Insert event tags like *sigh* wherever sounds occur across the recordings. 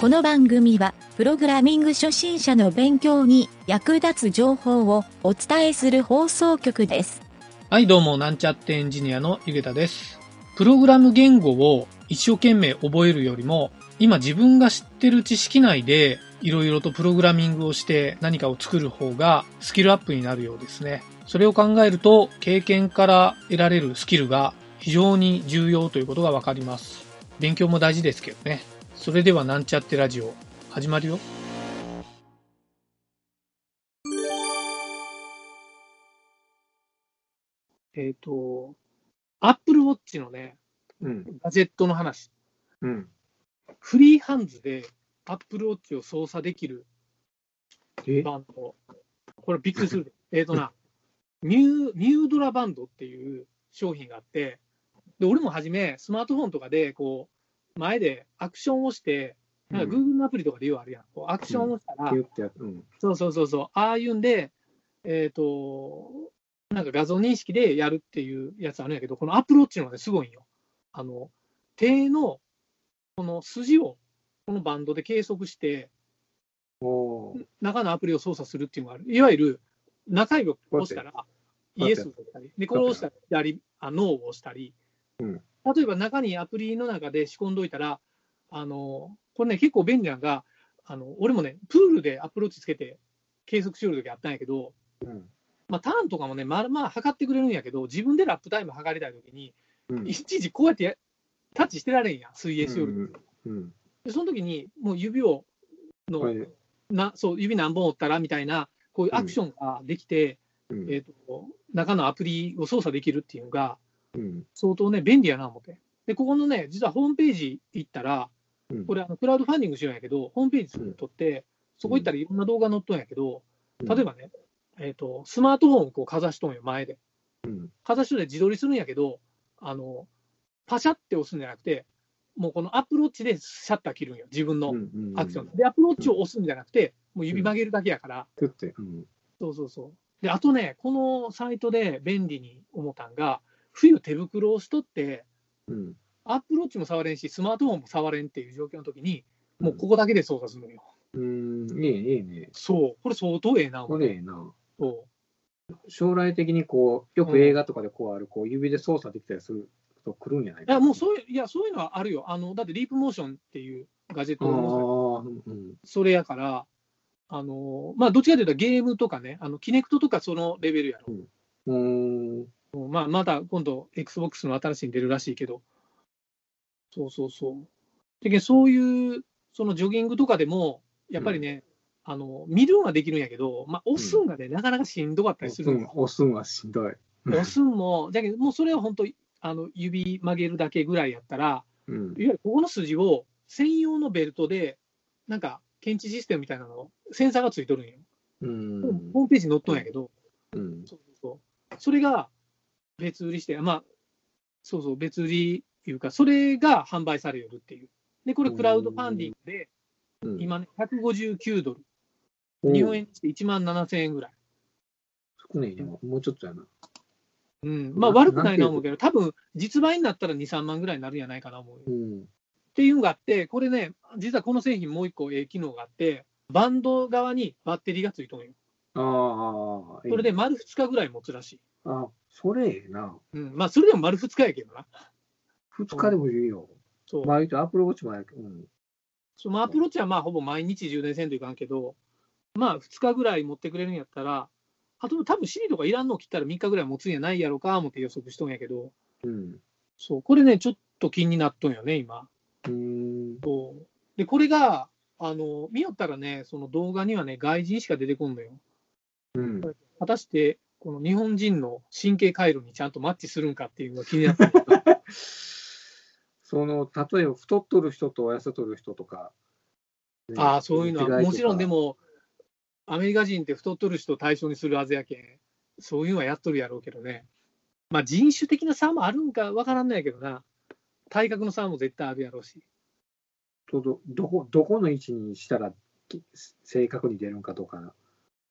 この番組は、プログラミング初心者の勉強に役立つ情報をお伝えする放送局です。はい、どうも、なんちゃってエンジニアのゆげたです。プログラム言語を一生懸命覚えるよりも、今自分が知ってる知識内で、いろいろとプログラミングをして何かを作る方がスキルアップになるようですね。それを考えると、経験から得られるスキルが非常に重要ということがわかります。勉強も大事ですけどね。それではなんちゃってラジオ、始まるよ。えっ、と、Apple Watch のね、うん。ガジェットの話。うん。フリーハンズで Apple Watch を操作できるえ？バンド。これびっくりする。*laughs* えっとな、ミュー、ミュードラバンドっていう商品があって、で、俺も初めスマートフォンとかで、こう、前でアクションをして、なんか Google のアプリとかでようあるやん。こうアクションをしたら。そうそうそうそう、ああいうんで、えっ、と、なんか画像認識でやるっていうやつあるんやけど、このアプローチのね、すごいんよ。あの、手の、この筋を、このバンドで計測して、中のアプリを操作するっていうのがある。いわゆる、中指を押したら、イエスを押したり、で、これを押したら左、あノーを押したり、うん例えば中にアプリの中で仕込んどいたら、あの、これね、結構便利なのが、あの、俺もね、プールでアプローチつけて計測しよるときあったんやけど、うん。まあ、ターンとかもね、まあまあ測ってくれるんやけど、自分でラップタイム測りたいときに、うん。いちいちこうやってやタッチしてられんやん、水泳しよる。うん。で、その時に、もう指を、の、これで。なそう指何本折ったらみたいな、こういうアクションができて、うん。えー、と中のアプリを操作できるっていうのが、うん。相当ね、便利やな思って。で、ここのね、実はホームページ行ったら、うん。これ、あのクラウドファンディングしようんやけど、ホームページ作って、そこ行ったらいろんな動画載っとんやけど、例えばね、えーと、スマートフォンをこうかざしとんよ、前で。うん。かざしとで自撮りするんやけど、あの、パシャって押すんじゃなくて、もうこの Apple Watchでシャッター切るんよ、自分のうん。アクション。で、 Apple Watchを押すんじゃなくて、もう指曲げるだけやから、って。うん。そうそうそう。で、あとね、このサイトで便利に思ったん。が、冬手袋をしとって、うん。アップローチも触れんし、スマートフォンも触れんっていう状況の時に、もうここだけで操作するのよ。うん。いいね、いいね。そう、これ相当ええな、これええな。そ将来的にこう、よく映画とかでこうある、こう、指で操作できたりすると来るんじゃないういや、もうそういう、いや、そういうのはあるよ。あの、だってリープモーションっていうガジェッあトの、あ、うん。それやから、あの、まあ、どっちかというとゲームとかね、あの、キネクトとかそのレベルやろ。うん。まあ、まだ今度、XBOX の新しいに出るらしいけど、そうそうそう。でそういう、そのジョギングとかでも、やっぱりね、あの見るんはできるんやけど、まあ、押すんがね、なかなかしんどかったりする。押すんはしんどい。押すんも、だけど、もうそれは本当、あの指曲げるだけぐらいやったら、うんいわ。ゆるここの筋を専用のベルトで、なんか検知システムみたいなの、センサーがついとるんよ。うん。ホームページに載っとんやけど、うん。そうそう。それが別売りして、まあ、そうそう、別売りいうか、それが販売されるっていう。で、これ、クラウドファンディングで、うん。今ね、159ドル、日本円にして1万7000円ぐらい。少ないね。もうちょっとやな。うん、まあ、な悪くないな思うけど、多分実売になったら2、3万ぐらいになるんじゃないかな思ううん。ていうのがあって、これね、実はこの製品、もう一個、ええ機能があって、バンド側にバッテリーがついとんよ。ああ。それで丸2日ぐらい持つらしい。あ、それええな。うん、まあ、それでも丸2日やけどな。二日でもいいよ。そう。まあ、言うとアップルウォッチもやけど、うん。そうまあ、アプローチはまあほぼ毎日充電せんといかんけど、まあ2日ぐらい持ってくれるんやったら、あと多分 CD とかいらんの切ったら3日ぐらい持つんやないやろか思って予測しとんやけど、うん。そう、これね、ちょっと気になっとんよね、今。うーん。そうで、これが、あの、見よったらね、その動画にはね、外人しか出てこんのよ。うん。果たして、この日本人の神経回路にちゃんとマッチするんかっていうのが気になってる *laughs* その、例えば太っとる人と痩せとる人とか。ねああ、そういうのは、もちろんで。も、アメリカ人って太っとる人を対象にするはずやけん、そういうのはやっとるやろうけどね。まあ人種的な差もあるんかわからんないけどな。体格の差も絶対あるやろうし。とど、どこ、どこの位置にしたらき正確に出るんかとか。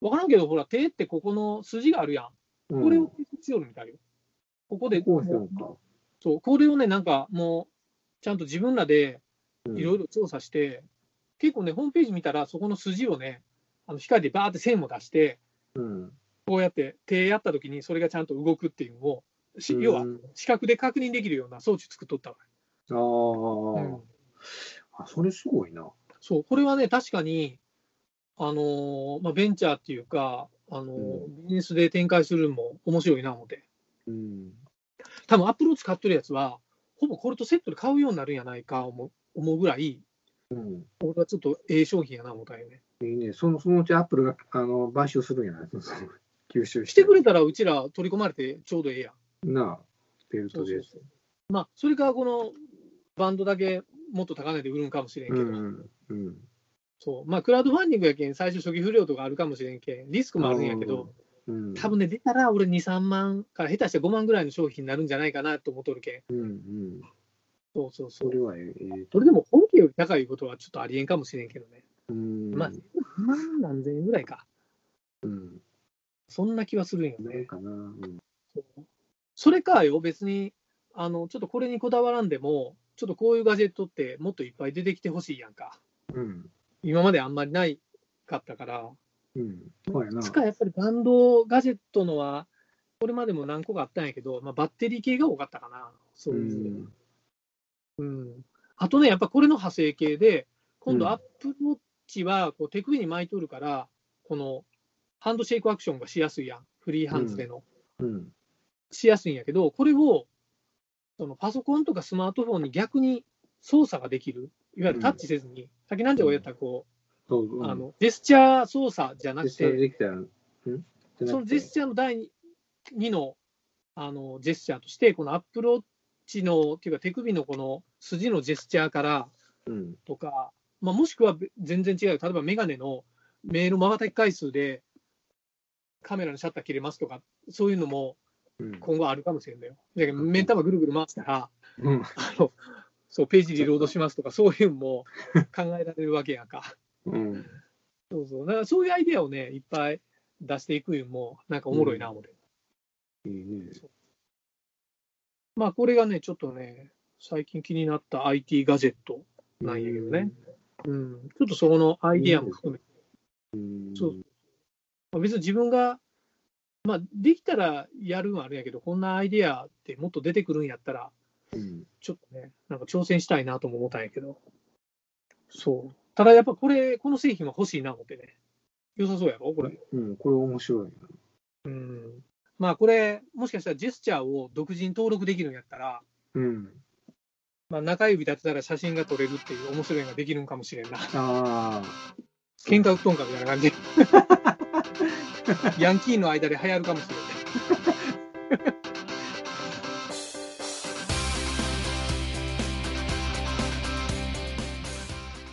わからんけど、ほら、手ってここの筋があるやん。うんこれを計測しよるみたいよ。ここで、こうするんか。そう、これをね、なんかもう、ちゃんと自分らでうんいろいろ調査して、結構ね、ホームページ見たら、そこの筋をね、あの光でバーって線も出して、うん。こうやって手やった時にそれがちゃんと動くっていうのを、要は視覚で確認できるような装置作っとったわ、ああ、うんあ、それすごいな。そう、これはね、確かに、あのーまあ、ベンチャーっていうか、あのビジネスで展開するのも面白いな思って。うん。多分アップルを使ってるやつは、ほぼこれとセットで買うようになるんやないか思う思うぐらい、うん。俺はちょっとええ商品やな思ったんよね。いいね。そのそのうちアップルがあの買収するんやない？その吸収してくれたらうちら取り込まれてちょうどええやん。なあ、ベルトで。そうまあ、それからこのバンドだけもっと高値で売るんかもしれんけど、うん。うん。そうまあ、クラウドファンディングやけん、最初初期不良とかあるかもしれんけん、リスクもあるんやけど、うん。多分ね、出たら俺2、3万から下手して5万ぐらいの商品になるんじゃないかなと思っとるけん。うん。うん。そうそうそ。そうれはええ。それでも本家より高いことはちょっとありえんかもしれんけどね。うん。まあ、まあ何千円ぐらいか。うん。そんな気はするんよね。かな。うん。そうそれかよ、別に、あの、ちょっとこれにこだわらんでも、ちょっとこういうガジェットってもっといっぱい出てきてほしいやんか。うん。今まであんまりないかったから。うん。そうやな。つかやっぱりバンドガジェットのは、これまでも何個かあったんやけど、まあ、バッテリー系が多かったかな。そうういう。ん。うん。あとね、やっぱこれの派生系で、今うん度アップルウォッチはこう手首に巻いとるから、このハンドシェイクアクションがしやすいやん。フリーハンズでの。うん。しやすいんやけど、これをそのパソコンとかスマートフォンに逆に操作ができる。いわゆるタッチせずに、さっきなんておやったらこそう。う、うんあ、の、ジェスチャー操作じゃなくて、そのジェスチャーの第2のあのジェスチャーとして、このアップルウォッチの、っていうか手首のこの筋のジェスチャーからうん。とか、まあ、もしくはべ全然違う、例えばメガネのメール瞬き回数でカメラのシャッター切れますとか、そういうのもうん。今後あるかもしれないよ。だけど目ん玉ぐるぐる回したら、うん。あのそうページリロードしますとか、そういうのも考えられるわけやんか。うん。そうそう。だからそういうアイデアをね、いっぱい出していくのも、なんかおもろいな、思って。いいね。まあ、これがね、ちょっとね、最近気になった IT ガジェットなんやけどね。うん。ちょっとそこのアイデアも含めて、うん。そうまあ別に自分が、まあ、できたらやるんはあるんやけど、こんなアイデアってもっと出てくるんやったら、うん。ちょっとね、なんか挑戦したいなとも思ったんやけど。そう。ただやっぱこれ、この製品は欲しいな思ってね。良さそうやろ？これ。うん。これ面白いな。うん。まあこれ、もしかしたらジェスチャーを独自に登録できるんやったら、うん。まあ中指立てたら写真が撮れるっていう面白いのができるんかもしれんな。ああ。喧嘩売っとんかみたいな感じ。*laughs* ヤンキーの間で流行るかもしれない。